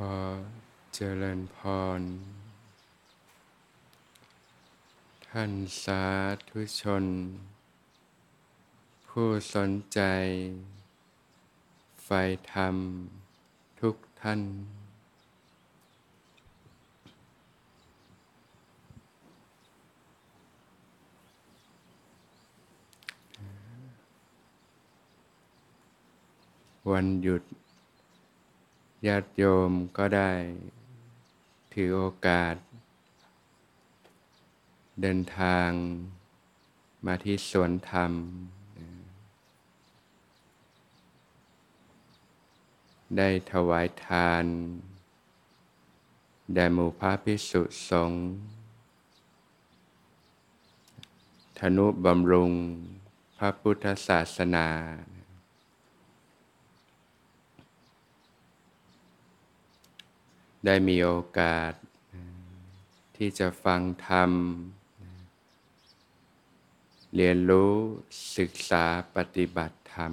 อเจริญพร ท่านสาธุชน ผู้สนใจไฟธรรมทุกท่าน วันหยุด ญาติโยมก็ได้ถือโอกาส เดินทางมาที่สวนธรรม ได้ถวายทานแด่หมู่พระพิสุสงฆ์ธนุบำรุงพระพุทธศาสนา ได้มีโอกาส ที่จะฟังธรรม เรียนรู้ศึกษาปฏิบัติธรรม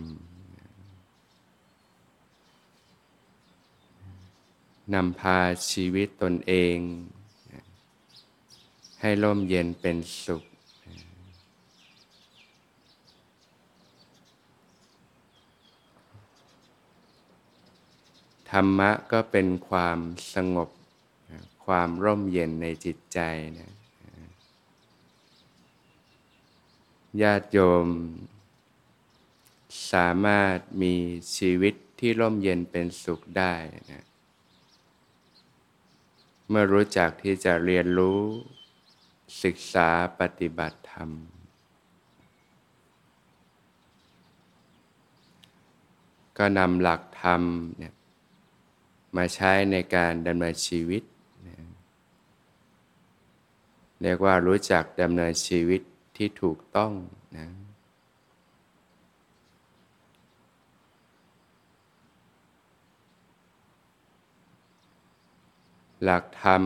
นำพาชีวิตตนเอง ให้ร่มเย็นเป็นสุข ธรรมะก็เป็นความสงบ ความร่มเย็นในจิตใจนะญาติโยม สามารถมีชีวิตที่ร่มเย็นเป็นสุขได้นะเมื่อรู้จักที่จะเรียนรู้ศึกษาปฏิบัติธรรม ก็นำหลักธรรมเนี่ย มาใช้ในการดำเนินชีวิต เรียกว่ารู้จักดำเนินชีวิตที่ถูกต้องนะหลักธรรม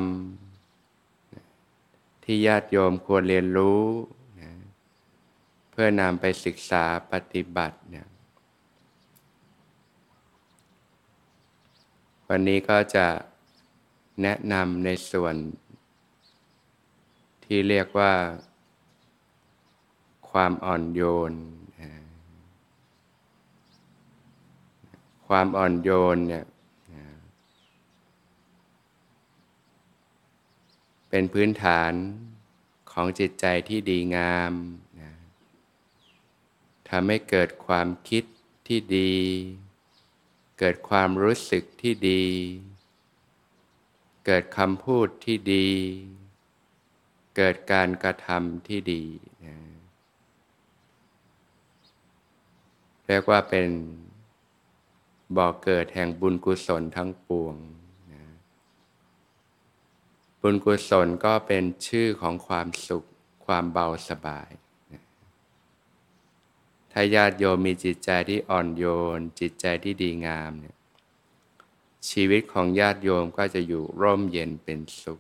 ที่ญาติโยมควรเรียนรู้นะเพื่อนำไปศึกษาปฏิบัติเนี่ย วันนี้ก็จะแนะนำในส่วน ที่เรียกว่า ความอ่อนโยน ความอ่อนโยนเนี่ยเป็นพื้นฐานของจิตใจที่ดีงามนะทำให้เกิดความคิดที่ดี เกิดความรู้สึกที่ดี เกิดคำพูดที่ดี เกิดการกระทำที่ดีนะเรียกว่าเป็นบ่อกเกิดแห่งบุญกุศลทั้งปวงนะบุญกุศลก็เป็นชื่อของความสุข ความเบาสบาย ถ้าญาติโยมมีจิตใจที่อ่อนโยน จิตใจที่ดีงามเนี่ยชีวิตของญาติโยมก็จะอยู่ร่มเย็นเป็นสุข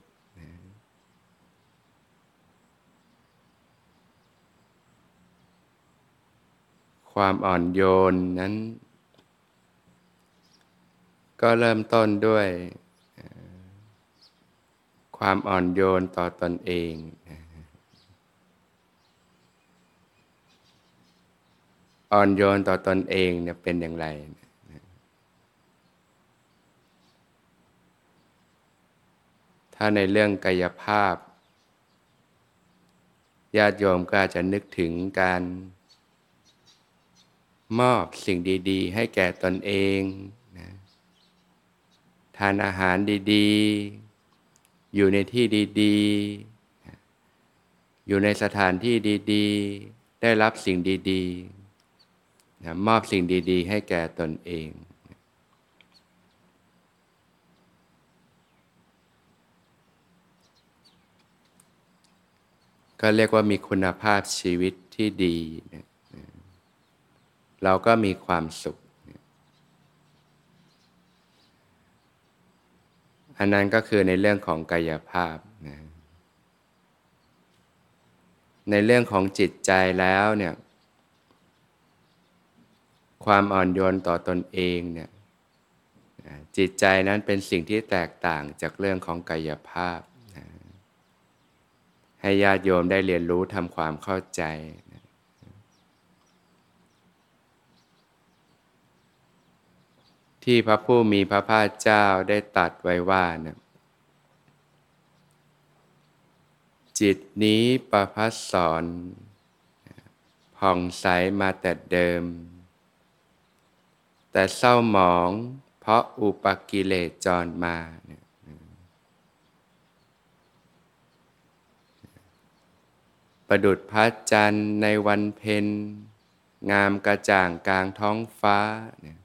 ความอ่อนโยนนั้น ก็เริ่มต้นด้วย ความอ่อนโยนต่อตอนเอง อ่อนโยนต่อตอนเองเนี่ยเป็นอย่างไร ถ้าในเรื่องกายภาพญาติโยมก็อาจจะนึกถึงการมอบสิ่งดี ๆ ให้แก่ตนเองนะทานอาหารดีๆ อยู่ในที่ดีๆ อยู่ในสถานที่ดี ๆ ได้รับสิ่งดี ๆ นะมอบสิ่งดี ๆ ให้แก่ตนเอง ก็เรียกว่ามีคุณภาพชีวิตที่ดีนะเราก็มีความสุข อันนั้นก็คือในเรื่องของกายภาพนะในเรื่องของจิตใจแล้วเนี่ย ความอ่อนโยนต่อตนเองเนี่ยจิตใจนั้นเป็นสิ่งที่แตกต่างจากเรื่องของกายภาพ ให้ญาติโยมได้เรียนรู้ทำความเข้าใจ ที่พระผู้มีพระภาคเจ้าได้ตัดไว้ว่านะจิตนี้ประพัสสอนผ่องใสมาแต่เดิม แต่เศร้าหมอง เพราะอุปกิเลสจรมาเนี่ยประดุดพระจันทร์ในวันเพ็ญงามกระจ่างกลางท้องฟ้าเนี่ย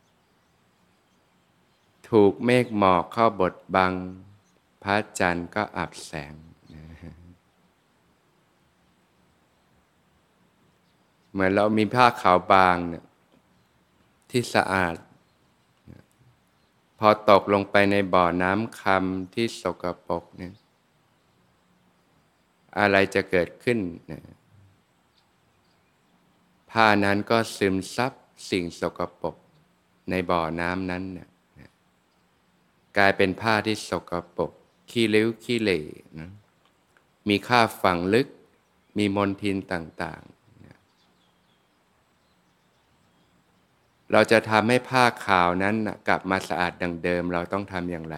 ถูกเมฆหมอกเข้าบดบัง พระจันทร์ก็อับแสง เหมือนเรามีผ้าขาวบางเนี่ย ที่สะอาด พอตกลงไปในบ่อน้ำคำที่สกปรกเนี่ยอะไรจะเกิดขึ้นนผ้านั้นก็ซึมซับสิ่งสกปรกในบ่อน้ำนั้นเนี่ยกลายเป็นผ้าที่สกปรกขี้ริ้วขี้เหร่นะมีค่าฝังลึก มีมลทินต่าง เราจะทำให้ผ้าขาวนั้นกลับมาสะอาดดังเดิม เราต้องทำอย่างไร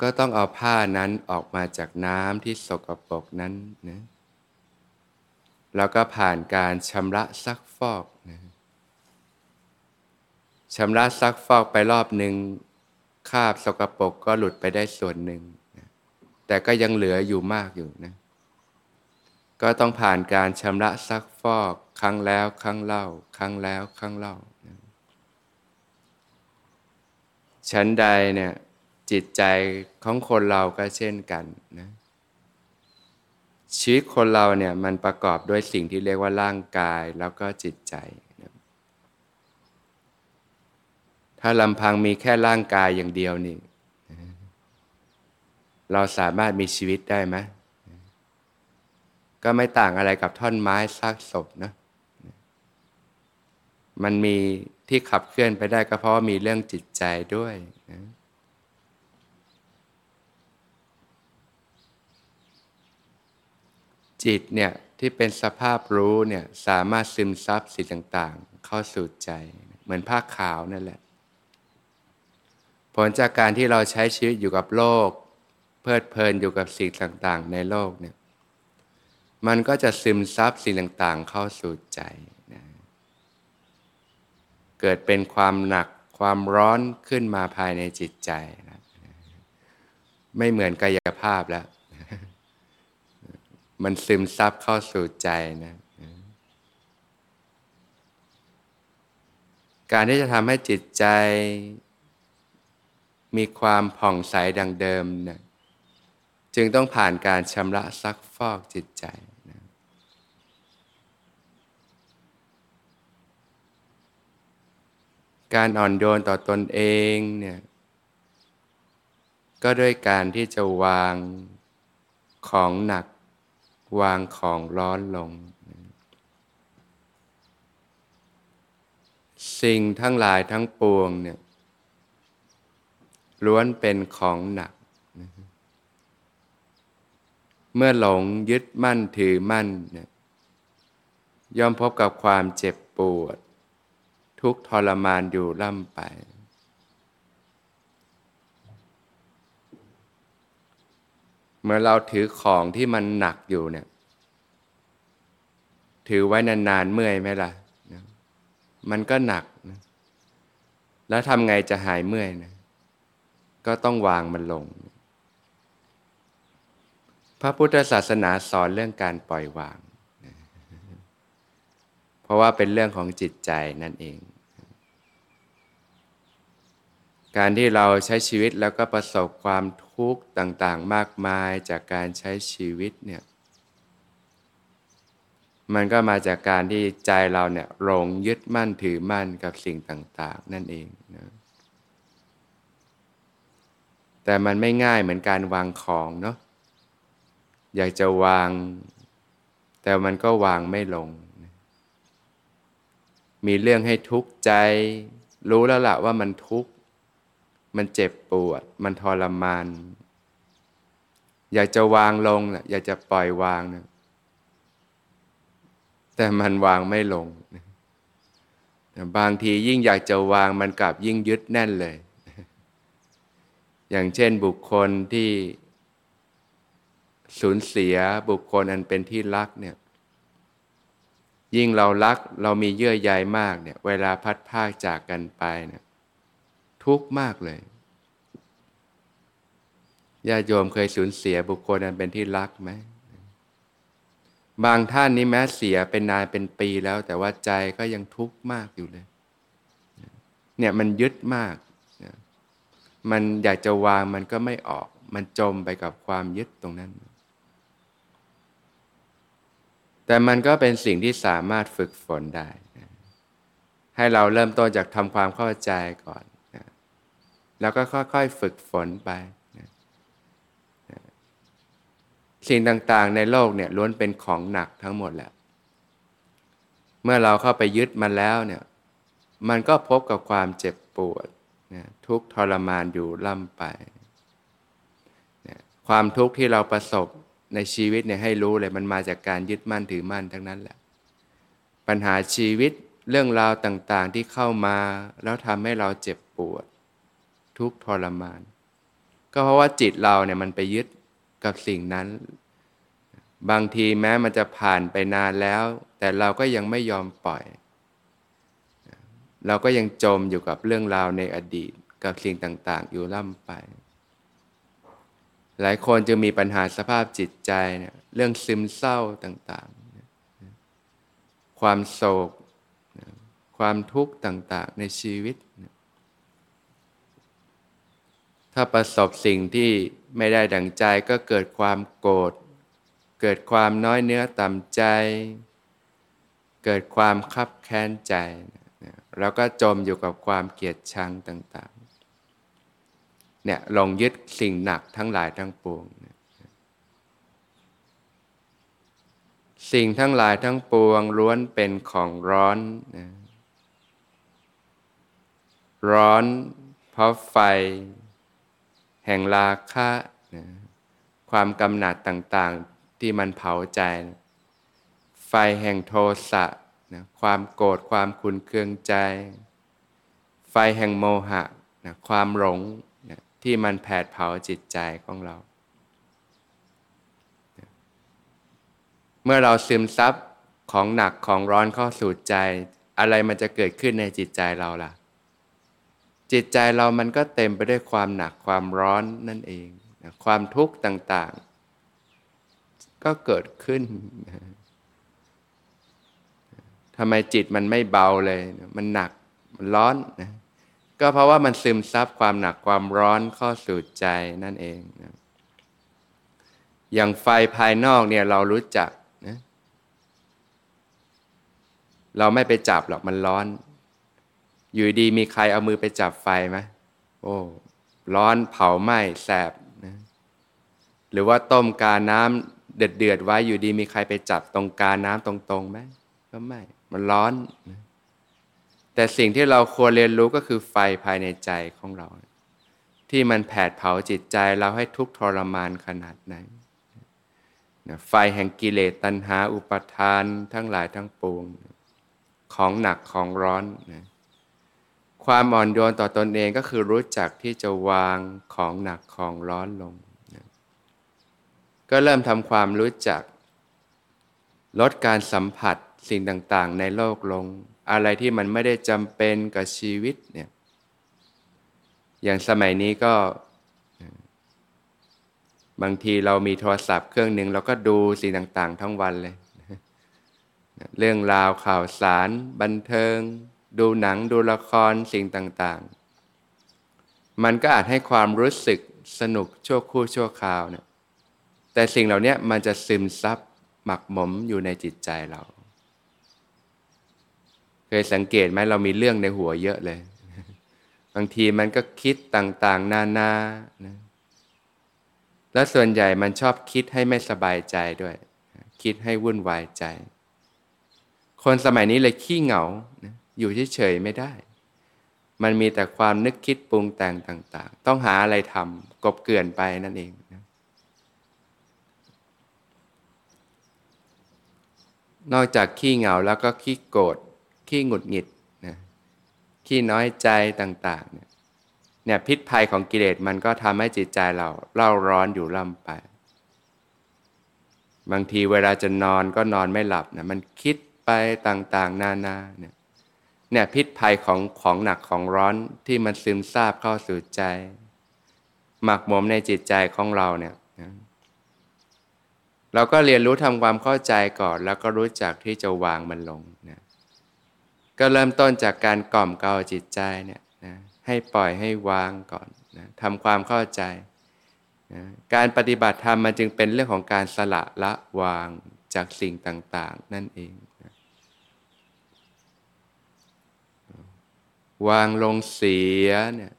ก็ต้องเอาผ้านั้นออกมาจากน้ำที่สกปรกนั้นนะแล้วก็ผ่านการชำระซักฟอกนะชำระซักฟอกไปรอบหนึ่งคราบสกปรกก็หลุดไปได้ส่วนหนึ่งนะแต่ก็ยังเหลืออยู่มากอยู่นะ ก็ต้องผ่านการชำระซักฟอกครั้งแล้วครั้งเล่า ครั้งแล้วครั้งเล่าชั้นใดเนี่ยจิตใจของคนเราก็เช่นกันนะชีวิตคนเราเนี่ยมันประกอบด้วยสิ่งที่เรียกว่าร่างกายแล้วก็จิตใจนะถ้าลำพังมีแค่ร่างกายอย่างเดียวนี่ เราสามารถมีชีวิตได้ไหม ก็ไม่ต่างอะไรกับท่อนไม้ซากศพนะมันมีที่ขับเคลื่อนไปได้ก็เพราะว่ามีเรื่องจิตใจด้วยนะจิตเนี่ยที่เป็นสภาพรู้เนี่ยสามารถซึมซับสิ่งต่างๆ เข้าสู่ใจ เหมือนผ้าขาวนั่นแหละ ผลจากการที่เราใช้ชีวิตอยู่กับโลก เพลิดเพลินอยู่กับสิ่งต่างๆ ในโลกเนี่ย มันก็จะซึมซับสิ่งต่างๆ เข้าสู่ใจนะเกิดเป็นความหนักความร้อนขึ้นมาภายในจิตใจนะไม่เหมือนกายภาพแล้ว มันซึมซับเข้าสู่ใจนะ การที่จะทำให้จิตใจ มีความผ่องใสดังเดิมนะจึงต้องผ่านการชำระซักฟอกจิตใจ การอ่อนโยนต่อตนเองเนี่ยก็ด้วยการที่จะวางของหนัก วางของร้อนลง สิ่งทั้งหลายทั้งปวงเนี่ยล้วนเป็นของหนัก เมื่อหลงยึดมั่นถือมั่นเนี่ยย่อมพบกับความเจ็บปวด ทุกทรมานอยู่ล่ำไป เมื่อเราถือของที่มันหนักอยู่เนี่ย ถือไว้นานๆเมื่อยไหมล่ะ มันก็หนักนะแล้วทำไงจะหายเมื่อยนะก็ต้องวางมันลง พระพุทธศาสนาสอนเรื่องการปล่อยวาง เพราะว่าเป็นเรื่องของจิตใจนั่นเอง การที่เราใช้ชีวิตแล้วก็ประสบความทุกข์ต่างๆ มากมายจากการใช้ชีวิตเนี่ยมันก็มาจากการที่ใจเราเนี่ยหลงยึดมั่นถือมั่นกับสิ่งต่าง ๆ นั่นเองนะแต่มันไม่ง่ายเหมือนการวางของเนาะอยากจะวาง แต่มันก็วางไม่ลง มีเรื่องให้ทุกข์ใจ รู้แล้วล่ะว่ามันทุกข์ มันเจ็บปวด มันทรมาน อยากจะวางลงนะอยากจะปล่อยวางนะแต่มันวางไม่ลง บางทียิ่งอยากจะวางมันกลับยิ่งยึดแน่นเลย อย่างเช่นบุคคลที่สูญเสียบุคคลอันเป็นที่รักเนี่ย ยิ่งเรารักเรามีเยื่อใยมากเนี่ย เวลาพัดพากจากกันไปเนี่ย ทุกข์มากเลยญาติโยมเคยสูญเสียบุคคลอันเป็นที่รักไหม บางท่านนี้แม้เสียเป็นนานเป็นปีแล้ว แต่ว่าใจก็ยังทุกข์มากอยู่เลย เนี่ยมันยึดมาก มันอยากจะวางมันก็ไม่ออก มันจมไปกับความยึดตรงนั้น แต่มันก็เป็นสิ่งที่สามารถฝึกฝนได้ ให้เราเริ่มต้นจากทำความเข้าใจก่อน แล้วก็ค่อยๆฝึกฝนไปสิ่งต่างๆในโลกเนี่ยล้วนเป็นของหนักทั้งหมดแหละ เมื่อเราเข้าไปยึดมันแล้วเนี่ยมันก็พบกับความเจ็บปวดนะทุกทรมานอยู่ล่ำไปนะความทุกข์ที่เราประสบในชีวิตเนี่ยให้รู้เลยมันมาจากการยึดมั่นถือมั่นทั้งนั้นแหละ ปัญหาชีวิตเรื่องราวต่างๆที่เข้ามาแล้วทำให้เราเจ็บปวด ทุกทรมาน ก็เพราะว่าจิตเราเนี่ยมันไปยึดกับสิ่งนั้น บางทีแม้มันจะผ่านไปนานแล้ว แต่เราก็ยังไม่ยอมปล่อย เราก็ยังจมอยู่กับเรื่องราวในอดีตกับสิ่งต่างๆ อยู่ล่ำไป หลายคนจะมีปัญหาสภาพจิตใจเนี่ยเรื่องซึมเศร้าต่างๆ ความโศก ความทุกข์ต่างๆ ในชีวิต ถ้าประสบสิ่งที่ไม่ได้ดังใจก็เกิดความโกรธ เกิดความน้อยเนื้อต่ำใจ เกิดความคับแค้นใจ แล้วก็จมอยู่กับความเกลียดชังต่างๆ เนี่ยลงยึดสิ่งหนักทั้งหลายทั้งปวง สิ่งทั้งหลายทั้งปวงล้วนเป็นของร้อนนะร้อนเพราะไฟ แห่งราคะนะความกำหนัดต่างๆที่มันเผาใจไฟแห่งโทสะนะความโกรธความขุนเคืองใจ ไฟแห่งโมหะนะความหลงนะที่มันแผดเผาจิตใจของเราเมื่อเราซึมซับของหนักของร้อนเข้าสู่ใจ อะไรมันจะเกิดขึ้นในจิตใจเราล่ะ จิตใจเรามันก็เต็มไปด้วยความหนักความร้อนนั่นเองความทุกข์ต่างๆ ก็เกิดขึ้นทำไมจิตมันไม่เบาเลย มันหนักมันร้อนนะก็เพราะว่ามันซึมซับความหนักความร้อนเข้าสู่ใจนั่นเองนะอย่างไฟภายนอกเนี่ยเรารู้จักนะเราไม่ไปจับหรอกมันร้อน อยู่ดีมีใครเอามือไปจับไฟไหมโอ้ร้อนเผาไหม้แสบนะหรือว่าต้มกาน้ำเดือดเดือดไว้อยู่ดีมีใครไปจับตรงกาน้ำตรงๆไหมก็ไม่มันร้อนนะแต่สิ่งที่เราควรเรียนรู้ก็คือไฟภายในใจของเรา ที่มันแผดเผาจิตใจเราให้ทุกทรมานขนาดไหนไฟแห่งกิเลสตัณหาอุปทานทั้งหลายทั้งปวง ของหนักของร้อนนะ ความอ่อนโยนต่อตอนเองก็คือรู้จักที่จะวางของหนักของร้อนลงนะก็เริ่มทำความรู้จัก ลดการสัมผัสสิ่งต่างๆ ในโลกลง อะไรที่มันไม่ได้จำเป็นกับชีวิตเนี่ยอย่างสมัยนี้ก็ บางทีเรามีโทรศัพท์เครื่องหนึ่งเราก็ดูสิ่งต่าง ๆ ทั้งวันเลย เรื่องราวข่าวสารบันเทิง ดูหนังดูละครสิ่งต่างๆ มันก็อาจให้ความรู้สึกสนุกชั่วคู่ชั่วคราวเนี่ยแต่สิ่งเหล่านี้มันจะซึมซับหมักหมมอยู่ในจิตใจเรา เคยสังเกตไหมเรามีเรื่องในหัวเยอะเลย บางทีมันก็คิดต่างๆ นานานะแล้วส่วนใหญ่มันชอบคิดให้ไม่สบายใจด้วย คิดให้วุ่นวายใจ คนสมัยนี้เลยขี้เหงานะ อยู่เฉยๆไม่ได้ มันมีแต่ความนึกคิดปรุงแต่งต่าง ๆ ต้องหาอะไรทำกบเกื่อนไปนั่นเองนะนอกจากขี้เหงาแล้วก็ขี้โกรธขี้หงุดหงิดนะขี้น้อยใจต่างๆเนี่ยเนี่ยพิษภัยของกิเลสมันก็ทำให้จิตใจเราเล่าร้อนอยู่ล่ำไป บางทีเวลาจะนอนก็นอนไม่หลับนะมันคิดไปต่างๆ นานาเนี่ย เนี่ยพิษภัยของของหนักของร้อนที่มันซึมซาบเข้าสู่ใจ หมักหมมในจิตใจของเราเนี่ยเราก็เรียนรู้ทำความเข้าใจก่อน แล้วก็รู้จักที่จะวางมันลงนะก็เริ่มต้นจากการกล่อมเกลาจิตใจเนี่ยนะให้ปล่อยให้วางก่อนนะทำความเข้าใจนะการปฏิบัติธรรมมันจึงเป็นเรื่องของการสละละวางจากสิ่งต่าง ๆ นั่นเองนะ วางลงเสียเนี่ย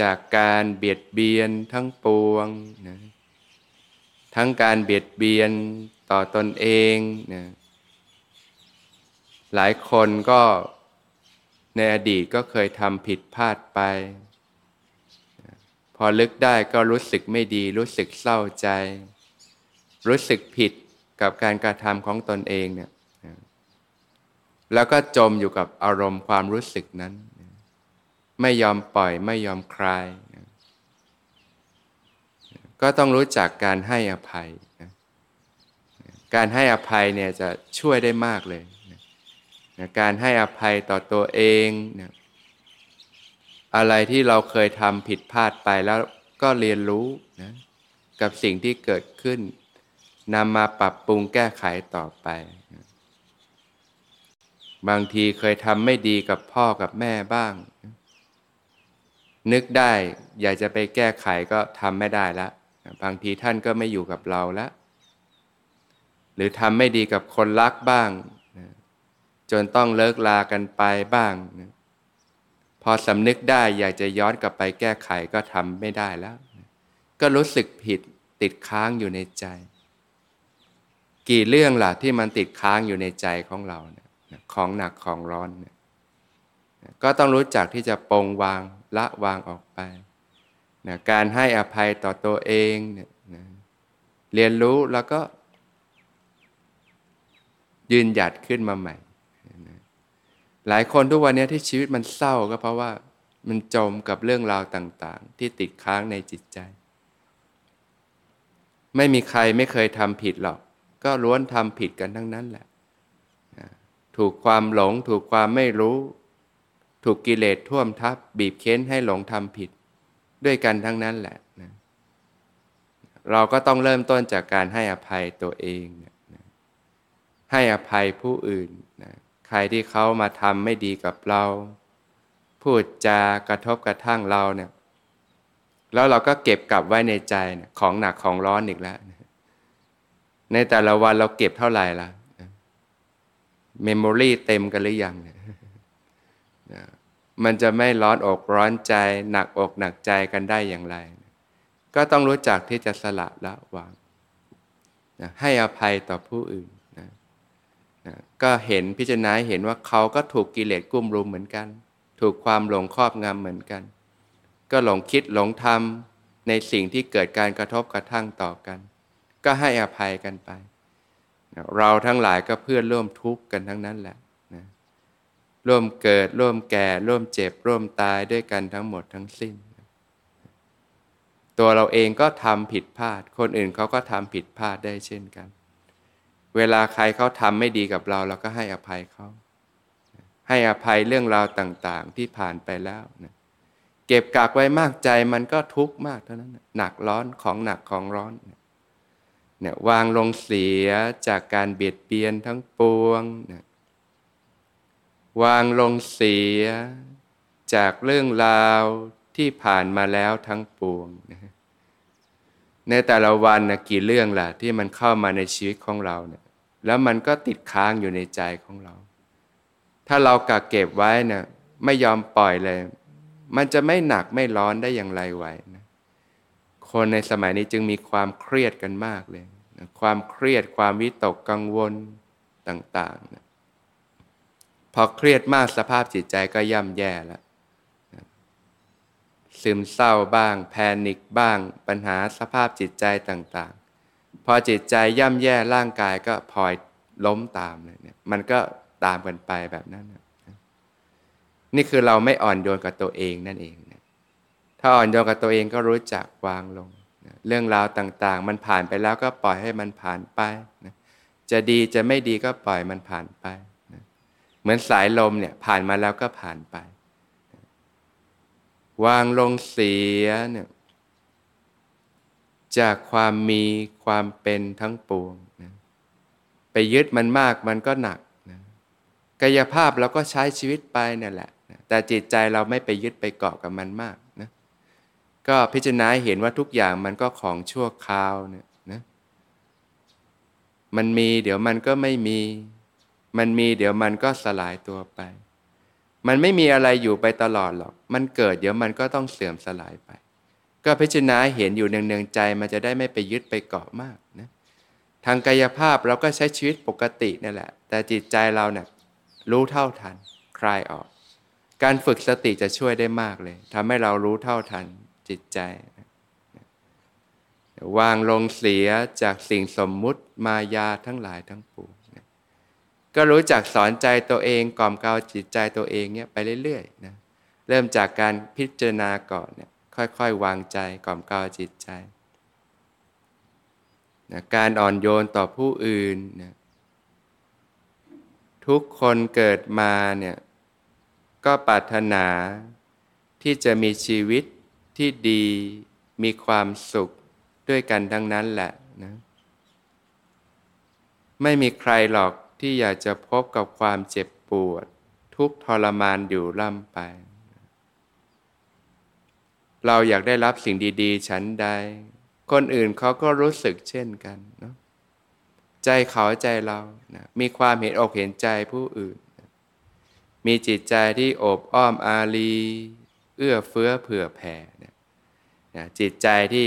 จากการเบียดเบียนทั้งปวงนะทั้งการเบียดเบียนต่อตนเองนะหลายคนก็ในอดีตก็เคยทำผิดพลาดไป พอลึกได้ก็รู้สึกไม่ดี รู้สึกเศร้าใจ รู้สึกผิดกับการกระทำของตนเองเนี่ยแล้วก็จมอยู่กับอารมณ์ความรู้สึกนั้น ไม่ยอมปล่อยไม่ยอมคลาย ก็ต้องรู้จักการให้อภัย การให้อภัยเนี่ยจะช่วยได้มากเลย การให้อภัยต่อตัวเองนะอะไรที่เราเคยทำผิดพลาดไปแล้วก็เรียนรู้นะกับสิ่งที่เกิดขึ้นนำมาปรับปรุงแก้ไขต่อไป บางทีเคยทำไม่ดีกับพ่อกับแม่บ้าง นึกได้ อยากจะไปแก้ไขก็ทำไม่ได้แล้วบางทีท่านก็ไม่อยู่กับเราแล้วหรือทำไม่ดีกับคนรักบ้าง จนต้องเลิกลากันไปบ้าง พอสำนึกได้อยากจะย้อนกลับไปแก้ไขก็ทำไม่ได้แล้ว ก็รู้สึกผิดติดค้างอยู่ในใจ กี่เรื่องล่ะที่มันติดค้างอยู่ในใจของเราเนี่ยของหนักของร้อนเนี่ยก็ต้องรู้จักที่จะปรงวาง ละวางออกไปนะการให้อภัยต่อตัวเองเนี่ยนะเรียนรู้แล้วก็ ยืนหยัดขึ้นมาใหม่นะหลายคนทุกวันนี้ที่ชีวิตมันเศร้าก็เพราะว่ามันจมกับเรื่องราวต่าง ๆ ที่ติดค้างในจิตใจ ไม่มีใครไม่เคยทำผิดหรอก ก็ล้วนทำผิดกันทั้งนั้นแหละนะถูกความหลง ถูกความไม่รู้ ถูกกิเลสท่วมทับบีบเค้นให้หลงทำผิด ด้วยกันทั้งนั้นแหละนะเราก็ต้องเริ่มต้นจากการให้อภัยตัวเองนะให้อภัยผู้อื่นนะใครที่เขามาทำไม่ดีกับเรา พูดจากระทบกระทั่งเราเนี่ย แล้วเราก็เก็บกลับไว้ในใจนะของหนักของร้อนอีกแล้วนะในแต่ละวันเราเก็บเท่าไหร่ละ memory เต็มกันหรือยังเนี่ย มันจะไม่ร้อนอกร้อนใจ หนักอกหนักใจกันได้อย่างไร ก็ต้องรู้จักที่จะสละละวางนะให้อภัยต่อผู้อื่นนะนะก็เห็นพิจารณาเห็นว่าเขาก็ถูกกิเลสกุ้มรุมเหมือนกัน ถูกความหลงครอบงำเหมือนกัน ก็หลงคิดหลงทำในสิ่งที่เกิดการกระทบกระทั่งต่อกัน ก็ให้อภัยกันไป เราทั้งหลายก็เพื่อนร่วมทุกข์กันทั้งนั้นแหละ ร่วมเกิด ร่วมแก่ ร่วมเจ็บ ร่วมตายด้วยกันทั้งหมดทั้งสิ้น ตัวเราเองก็ทำผิดพลาด คนอื่นเขาก็ทำผิดพลาดได้เช่นกัน เวลาใครเขาทำไม่ดีกับเราเราก็ให้อภัยเขาให้อภัยเรื่องราวต่างๆ ที่ผ่านไปแล้วนะเก็บกักไว้มากใจมันก็ทุกข์มากเท่านั้นหนักร้อนของหนักของร้อนเนี่ยวางลงเสียจากการเบียดเบียนทั้งปวงนะ วางลงเสีย จากเรื่องราวที่ผ่านมาแล้วทั้งปวงนะในแต่ละวันนะกี่เรื่องล่ะ ที่มันเข้ามาในชีวิตของเราเนี่ยแล้วมันก็ติดค้างอยู่ในใจของเรา ถ้าเรากักเก็บไว้นะ่ะไม่ยอมปล่อยเลย มันจะไม่หนักไม่ร้อนได้อย่างไรไหวนะคนในสมัยนี้จึงมีความเครียดกันมากเลยนะความเครียดความวิตกกังวลต่างๆนะ พอเครียดมากสภาพจิตใจก็ย่ำแย่แล้วซึมเศร้าบ้าง แพนิคบ้าง ปัญหาสภาพจิตใจต่างๆ พอจิตใจย่ำแย่ร่างกายก็พลอยล้มตามเลยเนี่ยมันก็ตามกันไปแบบนั้นนะนี่คือเราไม่อ่อนโยนกับตัวเองนั่นเองนะถ้าอ่อนโยนกับตัวเองก็รู้จักวางลงนะเรื่องราวต่างๆ มันผ่านไปแล้วก็ปล่อยให้มันผ่านไปนะจะดีจะไม่ดีก็ปล่อยมันผ่านไป เหมือนสายลมเนี่ยผ่านมาแล้วก็ผ่านไป วางลงเสียเนี่ยจากความมีความเป็นทั้งปวงนะไปยึดมันมากมันก็หนักนะกายภาพเราก็ใช้ชีวิตไปนั่นแหละแต่จิตใจเราไม่ไปยึดไปเกาะกับมันมากนะก็พิจารณาเห็นว่าทุกอย่างมันก็ของชั่วคราวเนี่ยนะมันมีเดี๋ยวมันก็ไม่มี มันมีเดี๋ยวมันก็สลายตัวไป มันไม่มีอะไรอยู่ไปตลอดหรอก มันเกิดเดี๋ยวมันก็ต้องเสื่อมสลายไป ก็พิจารณาเห็นอยู่เนืองๆใจ มันจะได้ไม่ไปยึดไปเกาะมากนะ ทางกายภาพเราก็ใช้ชีวิตปกตินั่นแหละ แต่จิตใจเราเนี่ยรู้เท่าทัน คลายออก การฝึกสติจะช่วยได้มากเลยทำให้เรารู้เท่าทันจิตใจวางลงเสียจากสิ่งสมมุติมายาทั้งหลายทั้งปวง ก็รู้จักสอนใจตัวเองกล่อมเกลาจิตใจตัวเองเนี่ยไปเรื่อยๆนะเริ่มจากการพิจารณาก่อนเนี่ยค่อยๆ วางใจกล่อมเกลาจิตใจนะการอ่อนโยนต่อผู้อื่นนะทุกคนเกิดมาเนี่ยก็ปรารถนาที่จะมีชีวิตที่ดีมีความสุขด้วยกันทั้งนั้นแหละนะไม่มีใครหรอก ที่อยากจะพบกับความเจ็บปวด ทุกทรมานอยู่ล่ำไป เราอยากได้รับสิ่งดี ๆ ฉันใด คนอื่นเขาก็รู้สึกเช่นกันเนาะใจเขาใจเรานะมีความเห็นอกเห็นใจผู้อื่นมีจิตใจที่โอบอ้อมอารี เอื้อเฟื้อเผื่อแผ่เนี่ยนะจิตใจที่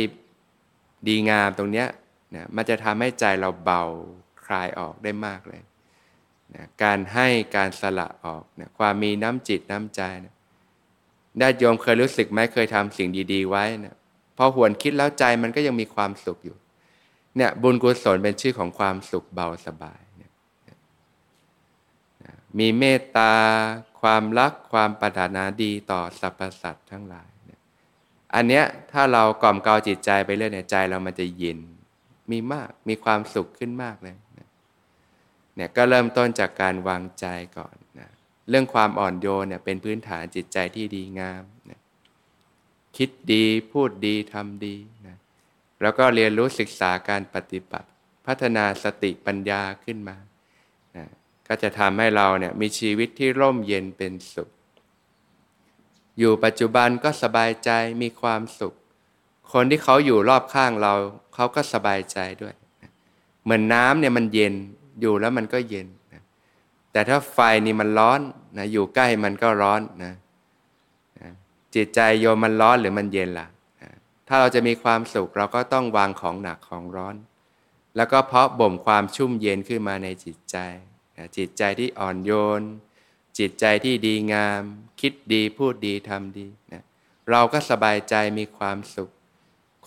ดีงามตรงเนี้ยนะมันจะทำให้ใจเราเบาคลายออกได้มากเลย นะการให้การสละออกนะความมีน้ำจิตน้ำใจนะได้โยมเคยรู้สึกไหมเคยทำสิ่งดี ๆ ไว้นะพอหวนคิดแล้วใจมันก็ยังมีความสุขอยู่เนี่ยบุญกุศลเป็นชื่อของความสุขเบาสบายมีเมตตา ความรักความปรารถนาดีต่อสรรพสัตว์ทั้งหลายนี่ยอันเนี้ยถ้าเรากล่อมเกลาจิตใจไปเรื่อยเนี่ยใจเรามันจะเย็นมีมากมีความสุขขึ้นมากเลย เนี่ยก็เริ่มต้นจากการวางใจก่อนนะเรื่องความอ่อนโยนเนี่ยเป็นพื้นฐานจิตใจที่ดีงามนะคิดดีพูดดีทำดีนะแล้วก็เรียนรู้ศึกษาการปฏิบัติ พัฒนาสติปัญญาขึ้นมานะก็จะทำให้เราเนี่ยมีชีวิตที่ร่มเย็นเป็นสุข อยู่ปัจจุบันก็สบายใจมีความสุข คนที่เขาอยู่รอบข้างเราเขาก็สบายใจด้วย เหมือนน้ำเนี่ยมันเย็น อยู่แล้วมันก็เย็นนะแต่ถ้าไฟนี่มันร้อนนะอยู่ใกล้มันก็ร้อนนะนะจิตใจโยมมันร้อนหรือมันเย็นล่ะนะถ้าเราจะมีความสุขเราก็ต้องวางของหนักของร้อน แล้วก็เพาะบ่มความชุ่มเย็นขึ้นมาในจิตใจจิตใจที่อ่อนโยน จิตใจที่ดีงาม คิดดีพูดดีทำดีนะเราก็สบายใจมีความสุข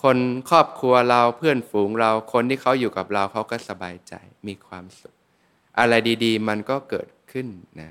คนครอบครัวเราเพื่อนฝูงเราคนที่เขาอยู่กับเราเขาก็สบายใจมีความสุข อะไรดี ๆ มันก็เกิดขึ้นนะ